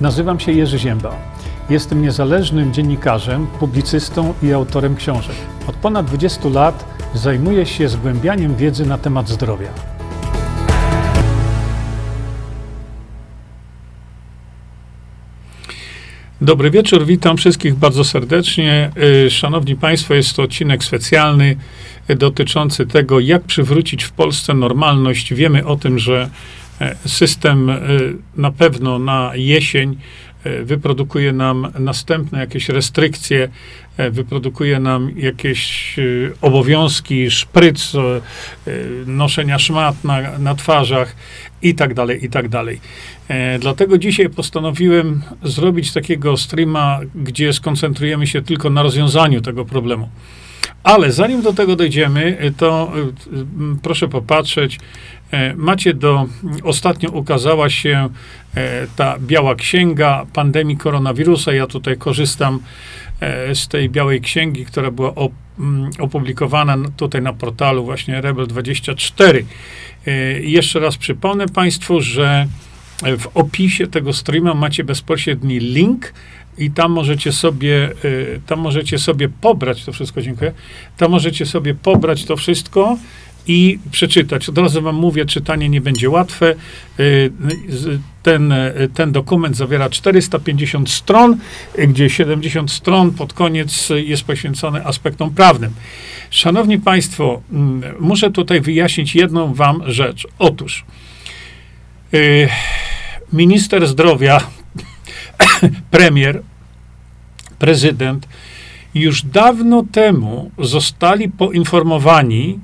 Nazywam się Jerzy Zięba. Jestem niezależnym dziennikarzem, publicystą i autorem książek. Od ponad 20 lat zajmuję się zgłębianiem wiedzy na temat zdrowia. Dobry wieczór, witam wszystkich bardzo serdecznie. Y, Szanowni Państwo, jest to odcinek specjalny y, dotyczący tego, jak przywrócić w Polsce normalność. Wiemy o tym, że system y, na pewno na jesień e, wyprodukuje nam następne jakieś restrykcje, e, wyprodukuje nam jakieś obowiązki, szpryc, noszenia szmat na, na twarzach i tak dalej, i tak dalej. E, dlatego dzisiaj postanowiłem zrobić takiego streama, gdzie skoncentrujemy się tylko na rozwiązaniu tego problemu. Ale zanim do tego dojdziemy, e, to e, proszę popatrzeć. Macie do. Ostatnio ukazała się ta biała księga pandemii koronawirusa. Ja tutaj korzystam z tej białej księgi, która była opublikowana tutaj na portalu właśnie Rebel24. Jeszcze raz przypomnę Państwu, że w opisie tego streama macie bezpośredni link i tam możecie sobie, y, tam możecie sobie pobrać to wszystko, dziękuję, tam możecie sobie pobrać to wszystko i przeczytać. Od razu wam mówię, czytanie nie będzie łatwe. Y, ten, ten dokument zawiera 450 stron, gdzie 70 stron pod koniec jest poświęcone aspektom prawnym. Szanowni Państwo, mm, muszę tutaj wyjaśnić jedną wam rzecz. Otóż, Y, minister zdrowia, premier, prezydent już dawno temu zostali poinformowani,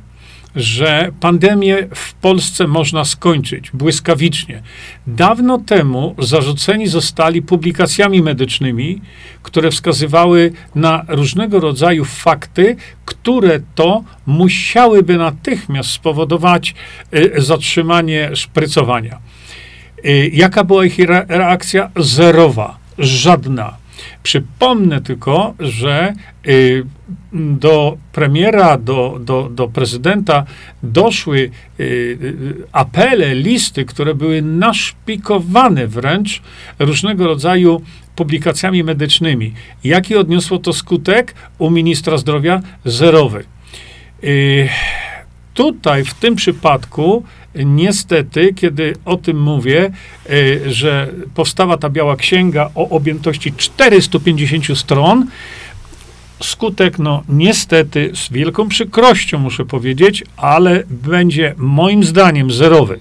że pandemię w Polsce można skończyć błyskawicznie. Dawno temu zarzuceni zostali publikacjami medycznymi, które wskazywały na różnego rodzaju fakty, które to musiałyby natychmiast spowodować y, zatrzymanie szprycowania. Y, jaka była ich reakcja? Zerowa, żadna. Przypomnę tylko, że y, do premiera, do, do, do prezydenta doszły y, apele, listy, które były naszpikowane wręcz różnego rodzaju publikacjami medycznymi. Jaki odniosło to skutek? U ministra zdrowia zerowy. Tutaj w tym przypadku niestety, kiedy o tym mówię, e, że powstała ta biała księga o objętości 450 stron, skutek, no niestety, z wielką przykrością muszę powiedzieć, ale będzie moim zdaniem zerowy.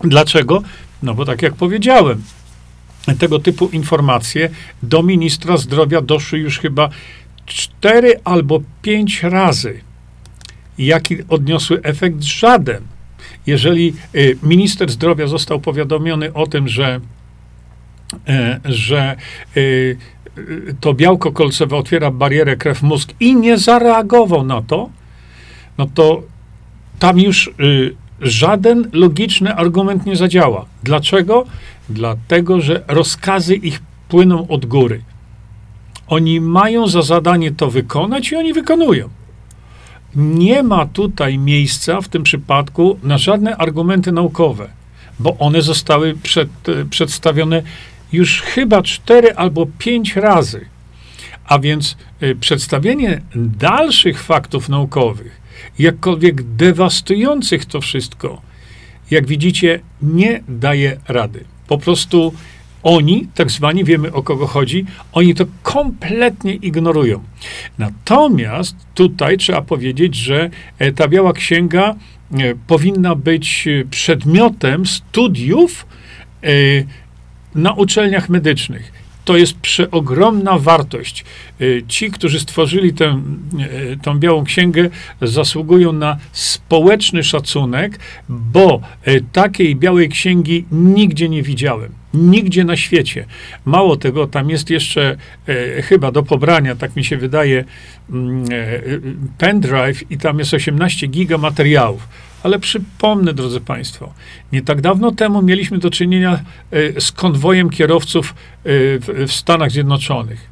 Dlaczego? No bo tak jak powiedziałem, tego typu informacje do ministra zdrowia doszły już chyba cztery albo pięć razy jaki odniosły efekt? Żaden. Jeżeli y, minister zdrowia został powiadomiony o tym, że, e, że y, to białko kolcowe otwiera barierę krew-mózg i nie zareagował na to, no to tam już y, żaden logiczny argument nie zadziała. Dlaczego? Dlatego, że rozkazy ich płyną od góry. Oni mają za zadanie to wykonać i oni wykonują. Nie ma tutaj miejsca w tym przypadku na żadne argumenty naukowe, bo one zostały przed, przedstawione już chyba cztery albo pięć razy. A więc y, przedstawienie dalszych faktów naukowych, jakkolwiek dewastujących to wszystko, jak widzicie, nie daje rady. Po prostu oni, tak zwani, wiemy o kogo chodzi, oni to kompletnie ignorują. Natomiast tutaj trzeba powiedzieć, że e, ta biała księga e, powinna być e, przedmiotem studiów na uczelniach medycznych to jest przeogromna wartość. Ci, którzy stworzyli tę, tą białą księgę, zasługują na społeczny szacunek, bo takiej białej księgi nigdzie nie widziałem. Nigdzie na świecie. Mało tego, tam jest jeszcze e, chyba do pobrania, tak mi się wydaje, mm, e, pendrive i tam jest 18 giga materiałów ale przypomnę, drodzy Państwo, nie tak dawno temu mieliśmy do czynienia e, z konwojem kierowców e, w Stanach Zjednoczonych.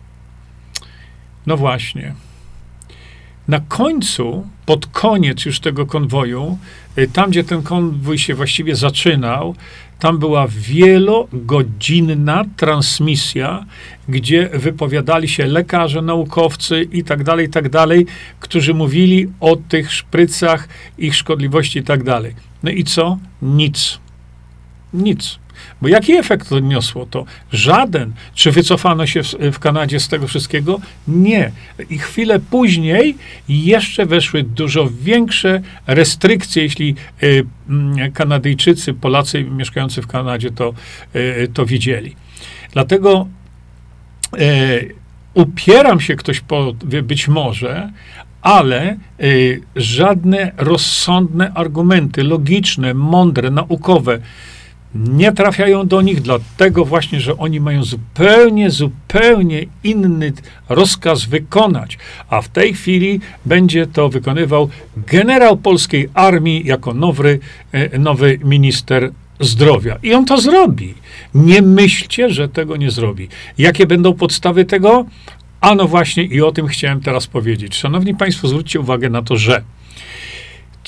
No właśnie. Na końcu, pod koniec już tego konwoju, y, tam gdzie ten konwój się właściwie zaczynał, tam była wielogodzinna transmisja, gdzie wypowiadali się lekarze, naukowcy i tak dalej, i tak dalej, którzy mówili o tych szprycach, ich szkodliwości i tak dalej. No i co? Nic. Nic. Bo jaki efekt odniosło to? Żaden. Czy wycofano się w, w, Kanadzie z tego wszystkiego? Nie. I chwilę później jeszcze weszły dużo większe restrykcje, jeśli y, y, Kanadyjczycy, Polacy mieszkający w Kanadzie to, y, to widzieli. Dlatego y, upieram się, ktoś powie, być może, ale y, żadne rozsądne argumenty, logiczne, mądre, naukowe, nie trafiają do nich, dlatego właśnie, że oni mają zupełnie, zupełnie inny rozkaz wykonać. A w tej chwili będzie to wykonywał generał polskiej armii jako nowy, e, nowy minister zdrowia. I on to zrobi. Nie myślcie, że tego nie zrobi. Jakie będą podstawy tego? A no właśnie, i o tym chciałem teraz powiedzieć. Szanowni Państwo, zwróćcie uwagę na to, że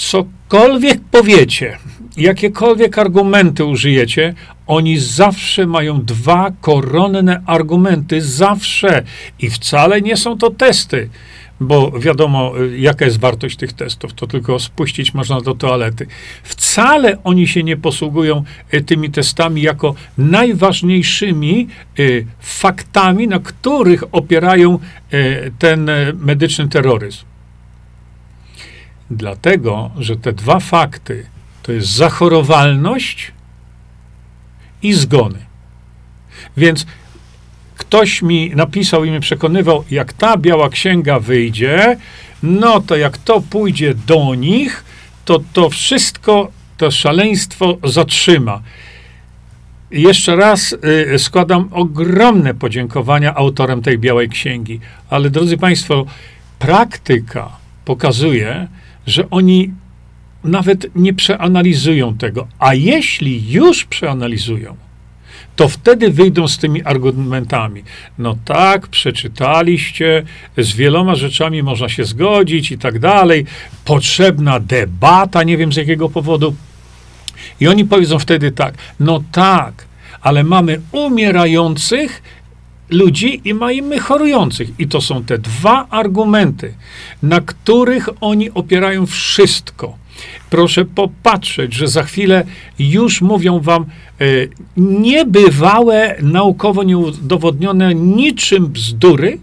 cokolwiek powiecie, jakiekolwiek argumenty użyjecie, oni zawsze mają dwa koronne argumenty, zawsze. I wcale nie są to testy, bo wiadomo, jaka jest wartość tych testów, to tylko spuścić można do toalety. Wcale oni się nie posługują e, tymi testami jako najważniejszymi e, faktami, na których opierają ten medyczny terroryzm. Dlatego, że te dwa fakty to jest zachorowalność i zgony. Więc ktoś mi napisał i mnie przekonywał, jak ta biała księga wyjdzie, no to jak to pójdzie do nich, to to wszystko, to szaleństwo zatrzyma. Jeszcze raz y, składam ogromne podziękowania autorem tej białej księgi. Ale drodzy Państwo, praktyka pokazuje, że oni nawet nie przeanalizują tego. A jeśli już przeanalizują, to wtedy wyjdą z tymi argumentami. No tak, przeczytaliście, z wieloma rzeczami można się zgodzić i tak dalej. Potrzebna debata, nie wiem z jakiego powodu. I oni powiedzą wtedy tak, no tak, ale mamy umierających ludzi i mamy chorujących. I to są te dwa argumenty, na których oni opierają wszystko. Proszę popatrzeć, że za chwilę już mówią wam e, niebywałe, naukowo nieudowodnione niczym bzdury,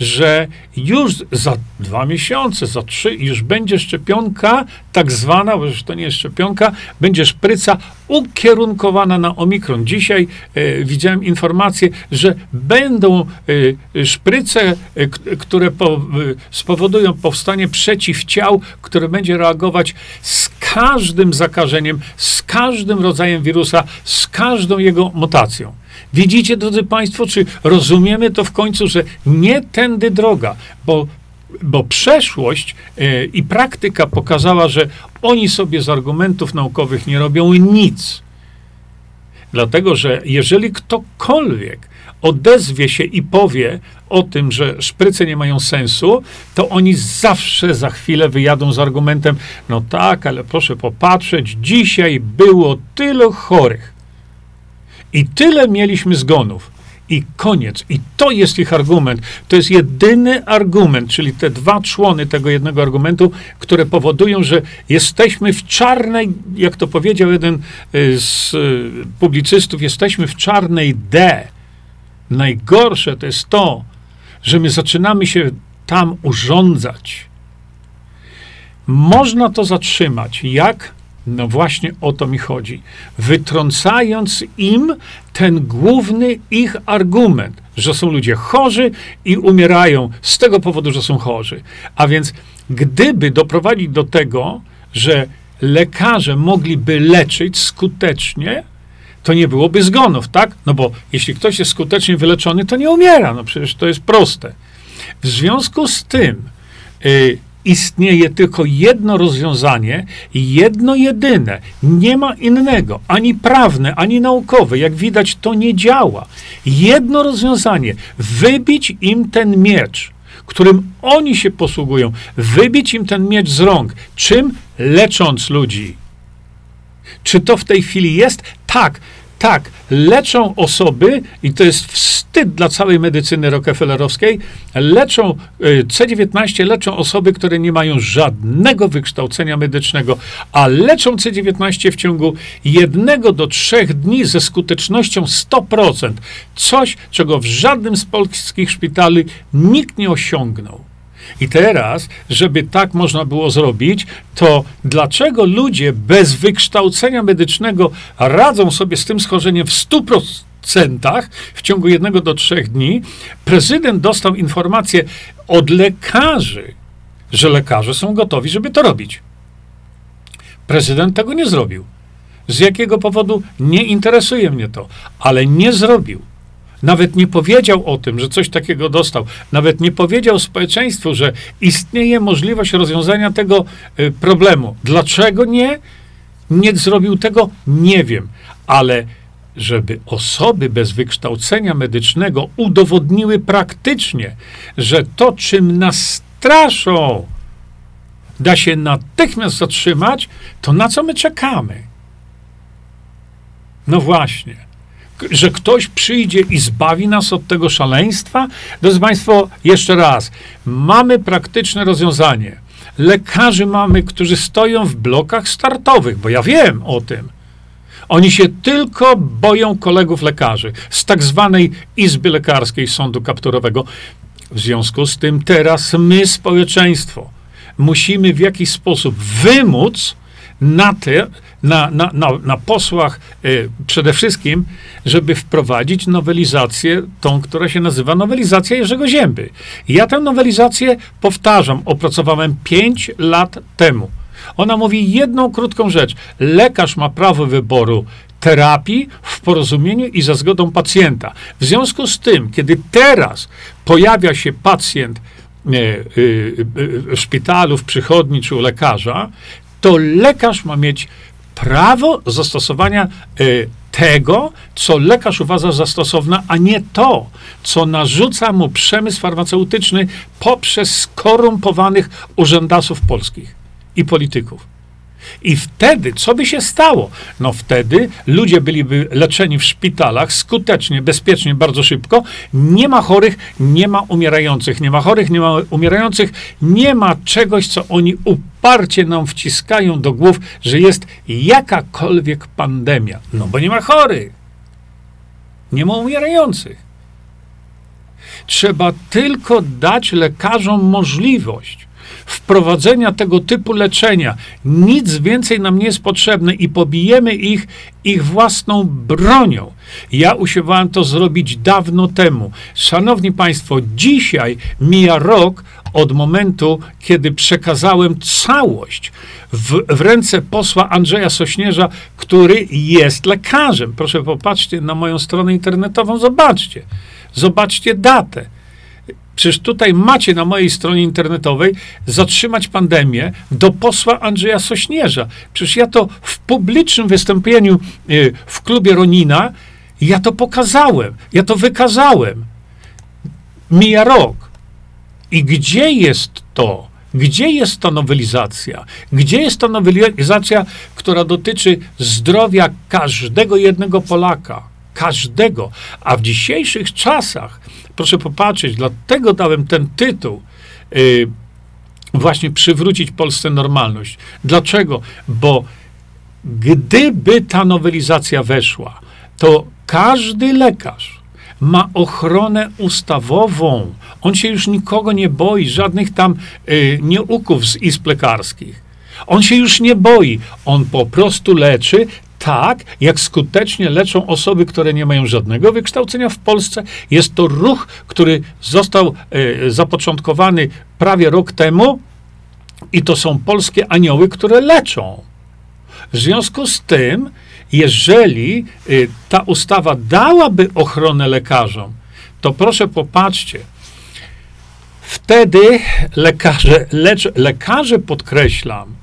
że już za dwa miesiące, za trzy, już będzie szczepionka, tak zwana, bo już to nie jest szczepionka, będzie szpryca ukierunkowana na omikron. Dzisiaj e, widziałem informację, że będą e, szpryce, e, które po, spowodują powstanie przeciwciał, które będzie reagować z każdym zakażeniem, z każdym rodzajem wirusa, z każdą jego mutacją. Widzicie, drodzy Państwo, czy rozumiemy to w końcu, że nie tędy droga, bo, bo przeszłość yy, i praktyka pokazała, że oni sobie z argumentów naukowych nie robią nic. Dlatego, że jeżeli ktokolwiek odezwie się i powie o tym, że szpryce nie mają sensu, to oni zawsze za chwilę wyjadą z argumentem: No tak, ale proszę popatrzeć, dzisiaj było tylu chorych. I tyle mieliśmy zgonów. I koniec. I to jest ich argument. To jest jedyny argument, czyli te dwa człony tego jednego argumentu, które powodują, że jesteśmy w czarnej, jak to powiedział jeden y, z y, publicystów, jesteśmy w czarnej D. Najgorsze to jest to, że my zaczynamy się tam urządzać. Można to zatrzymać. Jak? No właśnie o to mi chodzi. Wytrącając im ten główny ich argument, że są ludzie chorzy i umierają z tego powodu, że są chorzy. A więc gdyby doprowadzić do tego, że lekarze mogliby leczyć skutecznie, to nie byłoby zgonów, tak? No bo jeśli ktoś jest skutecznie wyleczony, to nie umiera. No przecież to jest proste. W związku z tym, y, istnieje tylko jedno rozwiązanie, jedno jedyne. Nie ma innego, ani prawne, ani naukowe. Jak widać, to nie działa. Jedno rozwiązanie: wybić im ten miecz, którym oni się posługują, wybić im ten miecz z rąk. Czym? Lecząc ludzi. Czy to w tej chwili jest? Tak. Tak, leczą osoby, i to jest wstyd dla całej medycyny rockefellerowskiej, leczą, y, C19 leczą osoby, które nie mają żadnego wykształcenia medycznego, a leczą C19 w ciągu jednego do trzech dni ze skutecznością 100%. Coś, czego w żadnym z polskich szpitali nikt nie osiągnął. I teraz, żeby tak można było zrobić, to dlaczego ludzie bez wykształcenia medycznego radzą sobie z tym schorzeniem w 100%? w ciągu jednego do trzech dni, prezydent dostał informację od lekarzy, że lekarze są gotowi, żeby to robić. Prezydent tego nie zrobił. Z jakiego powodu? Nie interesuje mnie to, ale nie zrobił. Nawet nie powiedział o tym, że coś takiego dostał. Nawet nie powiedział społeczeństwu, że istnieje możliwość rozwiązania tego y, problemu. Dlaczego nie? Nie zrobił tego? Nie wiem. Ale żeby osoby bez wykształcenia medycznego udowodniły praktycznie, że to, czym nas straszą, da się natychmiast zatrzymać, to na co my czekamy? No właśnie że ktoś przyjdzie i zbawi nas od tego szaleństwa? Drodzy Państwo, jeszcze raz, mamy praktyczne rozwiązanie. Lekarzy mamy, którzy stoją w blokach startowych, bo ja wiem o tym. Oni się tylko boją kolegów lekarzy z tak zwanej Izby Lekarskiej Sądu Kapturowego. W związku z tym teraz my, społeczeństwo, musimy w jakiś sposób wymóc na, te, na, na, na, na posłach y, przede wszystkim, żeby wprowadzić nowelizację, tą, która się nazywa nowelizacja Jerzego Zięby. Ja tę nowelizację, powtarzam, opracowałem 5 lat temu. Ona mówi jedną krótką rzecz. Lekarz ma prawo wyboru terapii w porozumieniu i za zgodą pacjenta. W związku z tym, kiedy teraz pojawia się pacjent y, y, y, w szpitalu, w przychodni czy u lekarza, to lekarz ma mieć prawo zastosowania y, tego, co lekarz uważa za stosowne, a nie to, co narzuca mu przemysł farmaceutyczny poprzez skorumpowanych urzędasów polskich i polityków. I wtedy, co by się stało? No wtedy ludzie byliby leczeni w szpitalach skutecznie, bezpiecznie, bardzo szybko. Nie ma chorych, nie ma umierających. Nie ma chorych, nie ma umierających. Nie ma czegoś, co oni uparcie nam wciskają do głów, że jest jakakolwiek pandemia. No bo nie ma chorych. Nie ma umierających. Trzeba tylko dać lekarzom możliwość wprowadzenia tego typu leczenia. Nic więcej nam nie jest potrzebne i pobijemy ich ich własną bronią. Ja usiłowałem to zrobić dawno temu. Szanowni Państwo, dzisiaj mija rok od momentu, kiedy przekazałem całość w, w, ręce posła Andrzeja Sośnierza, który jest lekarzem. Proszę popatrzcie na moją stronę internetową, zobaczcie. Zobaczcie datę. Przecież tutaj macie na mojej stronie internetowej zatrzymać pandemię do posła Andrzeja Sośnierza. Przecież ja to w publicznym wystąpieniu y, w klubie Ronina, ja to pokazałem, ja to wykazałem. Mija rok. I gdzie jest to? Gdzie jest ta nowelizacja? Gdzie jest ta nowelizacja, która dotyczy zdrowia każdego jednego Polaka? Każdego. A w dzisiejszych czasach Proszę popatrzeć, dlatego dałem ten tytuł. Yy, właśnie przywrócić Polsce normalność. Dlaczego? Bo gdyby ta nowelizacja weszła, to każdy lekarz ma ochronę ustawową. On się już nikogo nie boi, żadnych tam y, nieuków z izb lekarskich. On się już nie boi. On po prostu leczy tak, jak skutecznie leczą osoby, które nie mają żadnego wykształcenia w Polsce. Jest to ruch, który został e, zapoczątkowany prawie rok temu i to są polskie anioły, które leczą. W związku z tym, jeżeli e, ta ustawa dałaby ochronę lekarzom, to proszę popatrzcie, wtedy lekarze, lecz, lekarze podkreślam,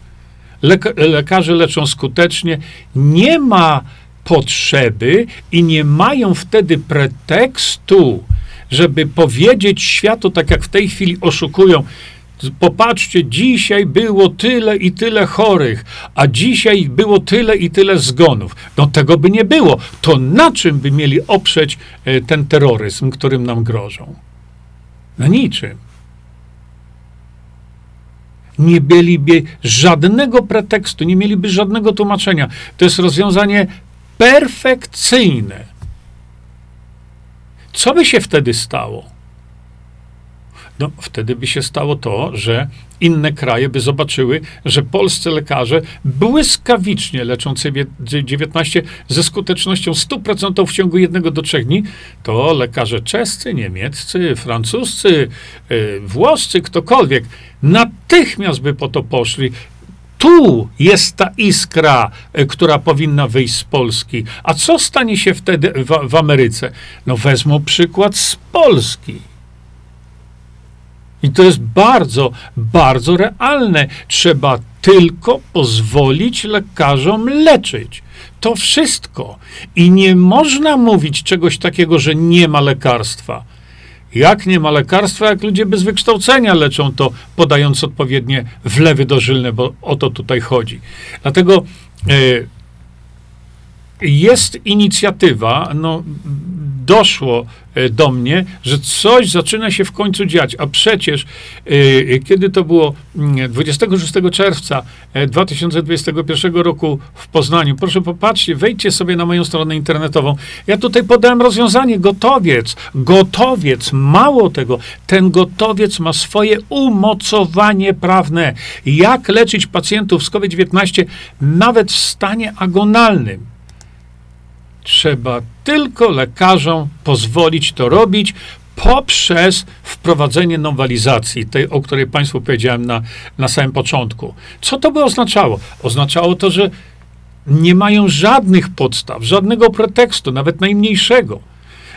lekarze leczą skutecznie, nie ma potrzeby i nie mają wtedy pretekstu, żeby powiedzieć światu, tak jak w tej chwili oszukują, Popatrzcie, dzisiaj było tyle i tyle chorych, a dzisiaj było tyle i tyle zgonów. No tego by nie było. To na czym by mieli oprzeć e, ten terroryzm, którym nam grożą? Na niczym. Nie mieliby żadnego pretekstu, nie mieliby żadnego tłumaczenia. To jest rozwiązanie perfekcyjne. Co by się wtedy stało? No wtedy by się stało to, że inne kraje by zobaczyły, że polscy lekarze błyskawicznie leczą COVID-19 ze skutecznością 100% w ciągu jednego do trzech dni, to lekarze czescy, niemieccy, francuscy, yy, włoscy, ktokolwiek, natychmiast by po to poszli tu jest ta iskra, e, która powinna wyjść z Polski. A co stanie się wtedy w, w Ameryce? No wezmą przykład z Polski. I to jest bardzo, bardzo realne. Trzeba tylko pozwolić lekarzom leczyć. To wszystko. I nie można mówić czegoś takiego, że nie ma lekarstwa. Jak nie ma lekarstwa, jak ludzie bez wykształcenia leczą to, podając odpowiednie wlewy dożylne, bo o to tutaj chodzi. Dlatego e, jest inicjatywa, no, doszło e, do mnie, że coś zaczyna się w końcu dziać, a przecież e, kiedy to było 26 mm, czerwca 2021 e, roku w Poznaniu, proszę popatrzcie, wejdźcie sobie na moją stronę internetową. Ja tutaj podałem rozwiązanie, gotowiec, gotowiec, mało tego, ten gotowiec ma swoje umocowanie prawne. Jak leczyć pacjentów z COVID-19 nawet w stanie agonalnym? Trzeba tylko lekarzom pozwolić to robić poprzez wprowadzenie nowelizacji, tej, o której Państwu powiedziałem na, na samym początku. Co to by oznaczało? Oznaczało to, że nie mają żadnych podstaw, żadnego pretekstu, nawet najmniejszego,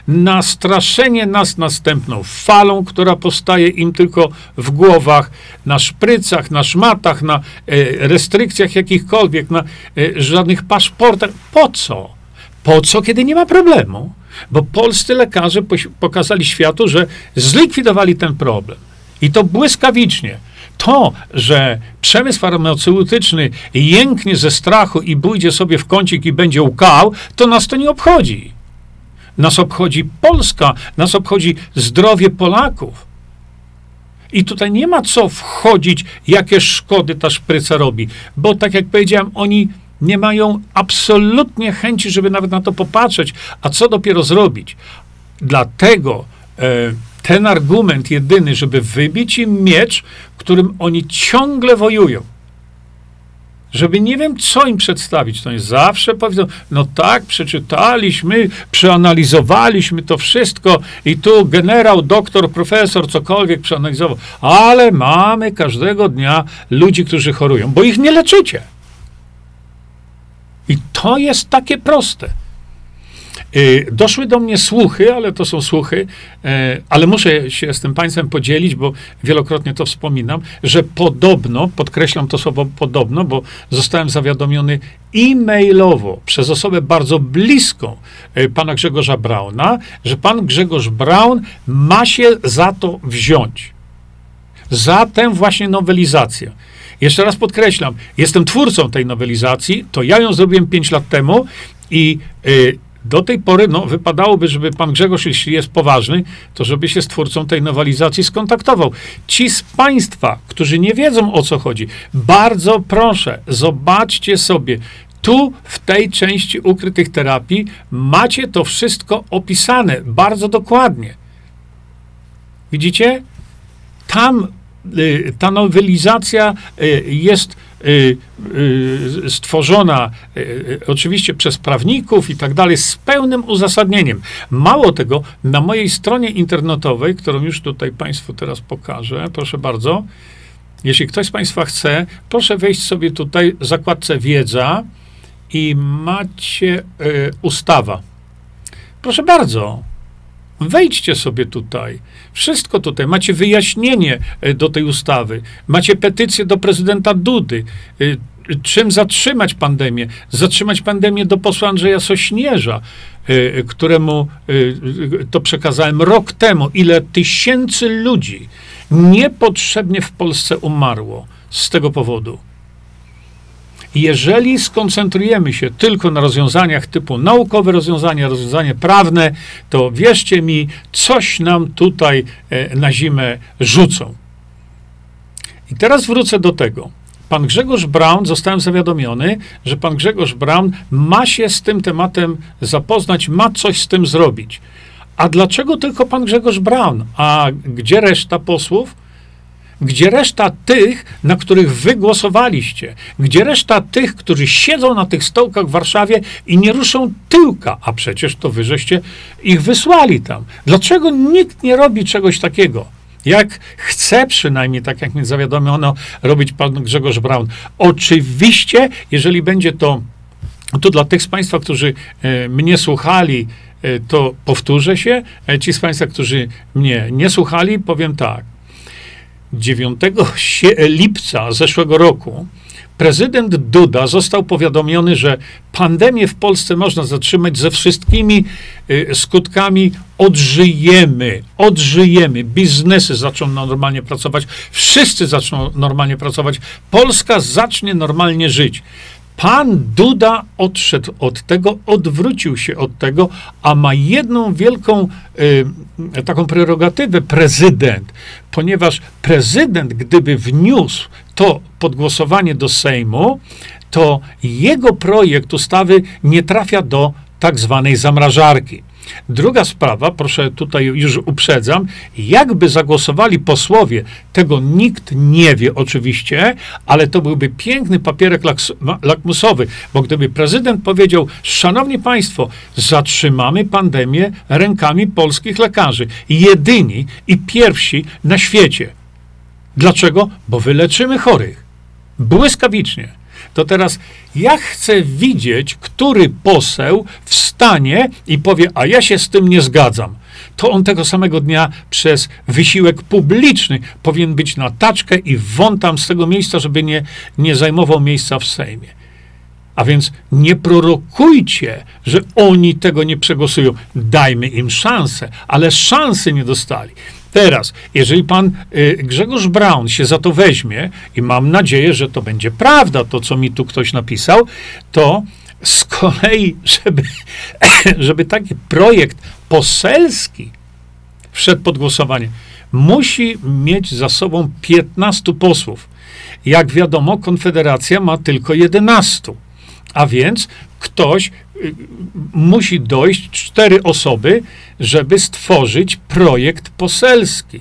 na straszenie nas następną falą, która powstaje im tylko w głowach, na szprycach, na szmatach, na e, restrykcjach jakichkolwiek, na e, żadnych paszportach. Po co? Po co, kiedy nie ma problemu? Bo polscy lekarze pokazali światu, że zlikwidowali ten problem. I to błyskawicznie. To, że przemysł farmaceutyczny jęknie ze strachu i pójdzie sobie w kącik i będzie łkał, to nas to nie obchodzi. Nas obchodzi Polska, nas obchodzi zdrowie Polaków. I tutaj nie ma co wchodzić, jakie szkody ta szpryca robi, bo tak jak powiedziałem, oni nie mają absolutnie chęci, żeby nawet na to popatrzeć, a co dopiero zrobić. Dlatego e, ten argument jedyny, żeby wybić im miecz, którym oni ciągle wojują, żeby nie wiem, co im przedstawić. To jest zawsze powiedzą, no tak, przeczytaliśmy, przeanalizowaliśmy to wszystko i tu generał, doktor, profesor, cokolwiek przeanalizował, ale mamy każdego dnia ludzi, którzy chorują, bo ich nie leczycie. I to jest takie proste. Y, doszły do mnie słuchy, ale to są słuchy, y, ale muszę się z tym państwem podzielić, bo wielokrotnie to wspominam, że podobno, podkreślam to słowo podobno, bo zostałem zawiadomiony e-mailowo przez osobę bardzo bliską y, pana Grzegorza Brauna, że pan Grzegorz Braun ma się za to wziąć. Za tę właśnie nowelizację. Jeszcze raz podkreślam, jestem twórcą tej nowelizacji, to ja ją zrobiłem 5 lat temu i y, do tej pory no, wypadałoby, żeby pan Grzegorz, jeśli jest poważny, to żeby się z twórcą tej nowelizacji skontaktował. Ci z państwa, którzy nie wiedzą o co chodzi, bardzo proszę, zobaczcie sobie. Tu, w tej części ukrytych terapii, macie to wszystko opisane bardzo dokładnie. Widzicie? Tam ta nowelizacja y, jest y, stworzona oczywiście przez prawników i tak dalej, z pełnym uzasadnieniem. Mało tego, na mojej stronie internetowej, którą już tutaj Państwu teraz pokażę, proszę bardzo, jeśli ktoś z Państwa chce, proszę wejść sobie tutaj w zakładce wiedza i macie ustawa. Proszę bardzo, Wejdźcie sobie tutaj. Wszystko tutaj. Macie wyjaśnienie e, do tej ustawy. Macie petycję do prezydenta Dudy. E, czym zatrzymać pandemię? Zatrzymać pandemię do posła Andrzeja Sośnierza, y, któremu to przekazałem rok temu, ile tysięcy ludzi niepotrzebnie w Polsce umarło z tego powodu. Jeżeli skoncentrujemy się tylko na rozwiązaniach typu naukowe rozwiązania, rozwiązania prawne, to wierzcie mi, coś nam tutaj e, na zimę rzucą. I teraz wrócę do tego. Pan Grzegorz Braun, zostałem zawiadomiony, że pan Grzegorz Braun ma się z tym tematem zapoznać, ma coś z tym zrobić. A dlaczego tylko pan Grzegorz Braun? A gdzie reszta posłów? Gdzie reszta tych, na których wy głosowaliście? Gdzie reszta tych, którzy siedzą na tych stołkach w Warszawie i nie ruszą tyłka? A przecież to wy żeście ich wysłali tam. Dlaczego nikt nie robi czegoś takiego? Jak chce przynajmniej, tak jak mnie zawiadomiono, robić pan Grzegorz Braun. Oczywiście, jeżeli będzie to, to dla tych z Państwa, którzy e, mnie słuchali, e, to powtórzę się. E, ci z Państwa, którzy mnie nie słuchali, powiem tak. 9 lipca zeszłego roku prezydent Duda został powiadomiony, że pandemię w Polsce można zatrzymać ze wszystkimi y, skutkami. Odżyjemy, odżyjemy. Biznesy zaczną normalnie pracować, wszyscy zaczną normalnie pracować. Polska zacznie normalnie żyć. Pan Duda odszedł od tego, odwrócił się od tego, a ma jedną wielką y, taką prerogatywę prezydent, ponieważ prezydent, gdyby wniósł to pod głosowanie do Sejmu, to jego projekt ustawy nie trafia do tak zwanej zamrażarki. Druga sprawa, proszę tutaj już uprzedzam, jakby zagłosowali posłowie, tego nikt nie wie oczywiście, ale to byłby piękny papierek lakmusowy, bo gdyby prezydent powiedział, szanowni państwo, zatrzymamy pandemię rękami polskich lekarzy, jedyni i pierwsi na świecie. Dlaczego? Bo wyleczymy chorych. Błyskawicznie to teraz ja chcę widzieć, który poseł wstanie i powie, a ja się z tym nie zgadzam. To on tego samego dnia przez wysiłek publiczny powinien być na taczkę i won tam z tego miejsca, żeby nie, nie zajmował miejsca w Sejmie. A więc nie prorokujcie, że oni tego nie przegłosują. Dajmy im szansę, ale szansy nie dostali. Teraz, jeżeli pan y, Grzegorz Braun się za to weźmie, i mam nadzieję, że to będzie prawda, to co mi tu ktoś napisał, to z kolei, żeby, żeby taki projekt poselski wszedł pod głosowanie, musi mieć za sobą 15 posłów. Jak wiadomo, Konfederacja ma tylko 11. A więc ktoś musi dojść, cztery osoby, żeby stworzyć projekt poselski,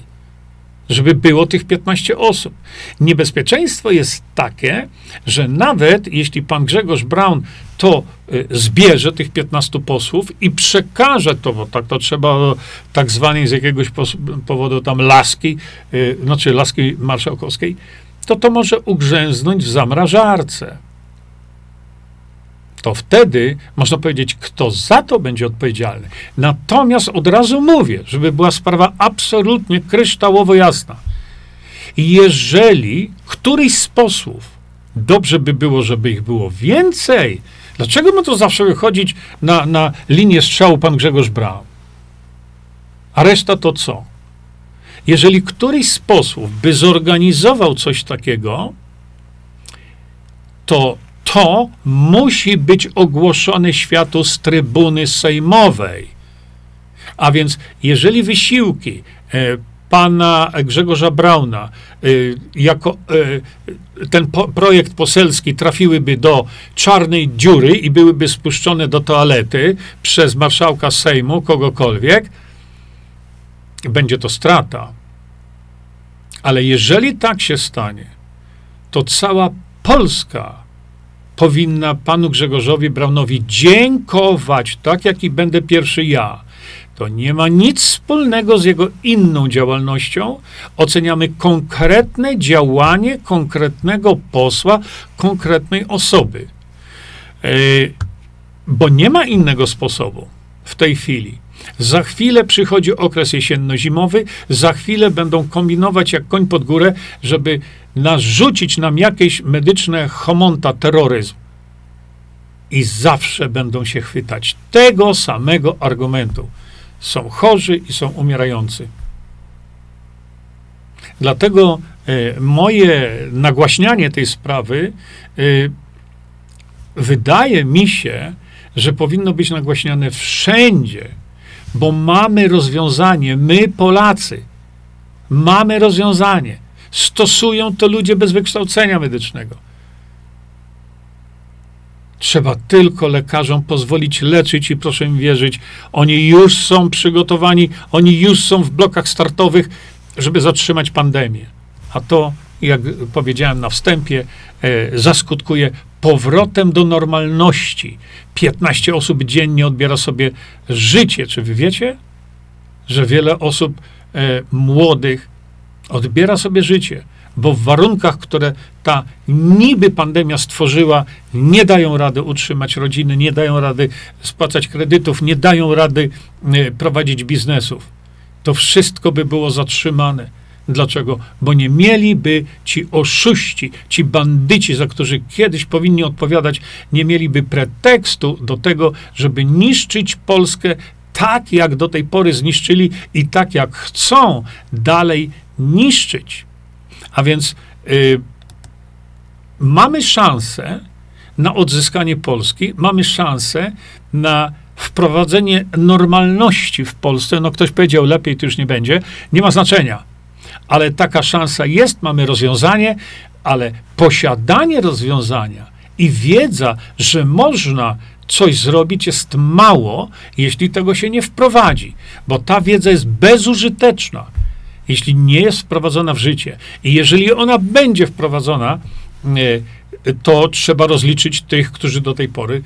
żeby było tych 15 osób. Niebezpieczeństwo jest takie, że nawet jeśli pan Grzegorz Braun to y, zbierze tych 15 posłów i przekaże to, bo tak to trzeba tak zwanej z jakiegoś powodu tam laski, y, znaczy laski marszałkowskiej, to to może ugrzęznąć w zamrażarce to wtedy można powiedzieć, kto za to będzie odpowiedzialny. Natomiast od razu mówię, żeby była sprawa absolutnie kryształowo jasna. Jeżeli któryś z posłów, dobrze by było, żeby ich było więcej, dlaczego ma to zawsze wychodzić na, na linię strzału pan Grzegorz Braun? A reszta to co? Jeżeli któryś z posłów by zorganizował coś takiego, to to musi być ogłoszone światu z trybuny sejmowej. A więc, jeżeli wysiłki e, pana Grzegorza Brauna e, jako e, ten po, projekt poselski trafiłyby do czarnej dziury i byłyby spuszczone do toalety przez marszałka Sejmu, kogokolwiek, będzie to strata. Ale jeżeli tak się stanie, to cała Polska powinna panu Grzegorzowi Braunowi dziękować, tak jak i będę pierwszy ja. To nie ma nic wspólnego z jego inną działalnością. Oceniamy konkretne działanie konkretnego posła, konkretnej osoby. Yy, bo nie ma innego sposobu w tej chwili. Za chwilę przychodzi okres jesienno-zimowy, za chwilę będą kombinować jak koń pod górę, żeby narzucić nam jakieś medyczne homonta terroryzm. I zawsze będą się chwytać tego samego argumentu. Są chorzy i są umierający. Dlatego e, moje nagłaśnianie tej sprawy e, wydaje mi się, że powinno być nagłaśniane wszędzie, bo mamy rozwiązanie, my Polacy, mamy rozwiązanie. Stosują to ludzie bez wykształcenia medycznego. Trzeba tylko lekarzom pozwolić leczyć i proszę mi wierzyć, oni już są przygotowani, oni już są w blokach startowych, żeby zatrzymać pandemię. A to, jak powiedziałem na wstępie, e, zaskutkuje powrotem do normalności. 15 osób dziennie odbiera sobie życie. Czy wy wiecie, że wiele osób e, młodych odbiera sobie życie? bo w warunkach, które ta niby pandemia stworzyła, nie dają rady utrzymać rodziny, nie dają rady spłacać kredytów, nie dają rady e, prowadzić biznesów. To wszystko by było zatrzymane. Dlaczego? Bo nie mieliby ci oszuści, ci bandyci, za którzy kiedyś powinni odpowiadać, nie mieliby pretekstu do tego, żeby niszczyć Polskę tak, jak do tej pory zniszczyli i tak, jak chcą dalej niszczyć. A więc y, mamy szansę na odzyskanie Polski, mamy szansę na wprowadzenie normalności w Polsce. No ktoś powiedział, lepiej to już nie będzie. Nie ma znaczenia. Ale taka szansa jest, mamy rozwiązanie, ale posiadanie rozwiązania i wiedza, że można coś zrobić, jest mało, jeśli tego się nie wprowadzi, bo ta wiedza jest bezużyteczna. Jeśli nie jest wprowadzona w życie i jeżeli ona będzie wprowadzona, e, to trzeba rozliczyć tych, którzy do tej pory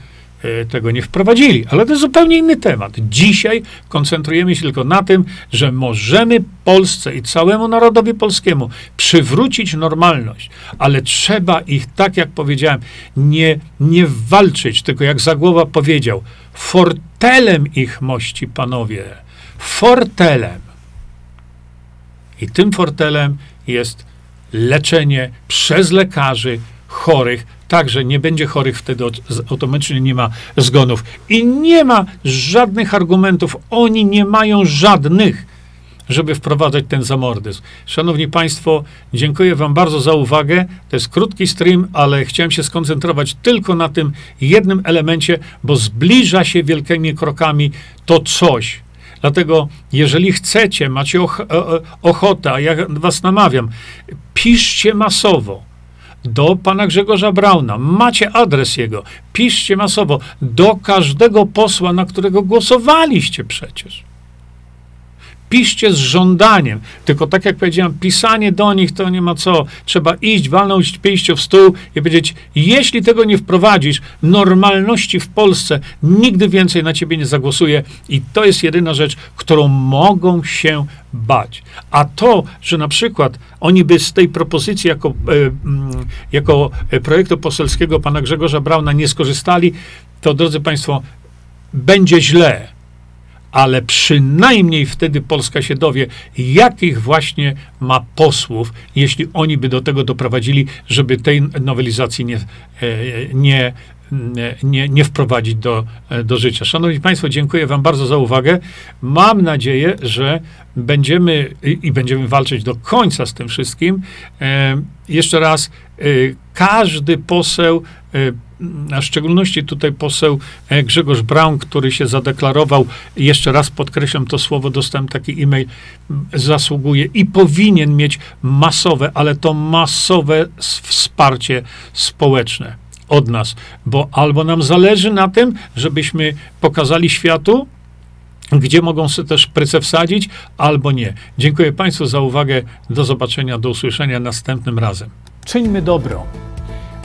tego nie wprowadzili. Ale to jest zupełnie inny temat. Dzisiaj koncentrujemy się tylko na tym, że możemy Polsce i całemu narodowi polskiemu przywrócić normalność, ale trzeba ich, tak jak powiedziałem, nie, nie walczyć, tylko jak Zagłowa powiedział, fortelem ich mości panowie, fortelem. I tym fortelem jest leczenie przez lekarzy chorych, także nie będzie chorych wtedy automatycznie nie ma zgonów. I nie ma żadnych argumentów, oni nie mają żadnych, żeby wprowadzać ten zamordyzm. Szanowni Państwo, dziękuję Wam bardzo za uwagę. To jest krótki stream, ale chciałem się skoncentrować tylko na tym jednym elemencie, bo zbliża się wielkimi krokami to coś, Dlatego, jeżeli chcecie, macie och ochotę, a ja was namawiam, piszcie masowo do pana Grzegorza Brauna. Macie adres jego. Piszcie masowo do każdego posła, na którego głosowaliście przecież piszcie z żądaniem. Tylko tak jak powiedziałem, pisanie do nich to nie ma co. Trzeba iść, walnąć pięścią w stół i powiedzieć, jeśli tego nie wprowadzisz, normalności w Polsce, nigdy więcej na ciebie nie zagłosuje. I to jest jedyna rzecz, którą mogą się bać. A to, że na przykład oni by z tej propozycji jako, e, mm, jako projektu poselskiego pana Grzegorza Brauna nie skorzystali, to drodzy Państwo, będzie źle ale przynajmniej wtedy Polska się dowie, jakich właśnie ma posłów, jeśli oni by do tego doprowadzili, żeby tej nowelizacji nie, e, nie, nie, nie wprowadzić do, do życia. Szanowni Państwo, dziękuję Wam bardzo za uwagę. Mam nadzieję, że będziemy i będziemy walczyć do końca z tym wszystkim. E, jeszcze raz, e, każdy poseł a w szczególności tutaj poseł e, Grzegorz Braun, który się zadeklarował, jeszcze raz podkreślam to słowo, dostałem taki e-mail, zasługuje i powinien mieć masowe, ale to masowe wsparcie społeczne od nas, bo albo nam zależy na tym, żebyśmy pokazali światu, gdzie mogą sobie też pryce wsadzić, albo nie. Dziękuję Państwu za uwagę. Do zobaczenia, do usłyszenia następnym razem. Czyńmy dobro.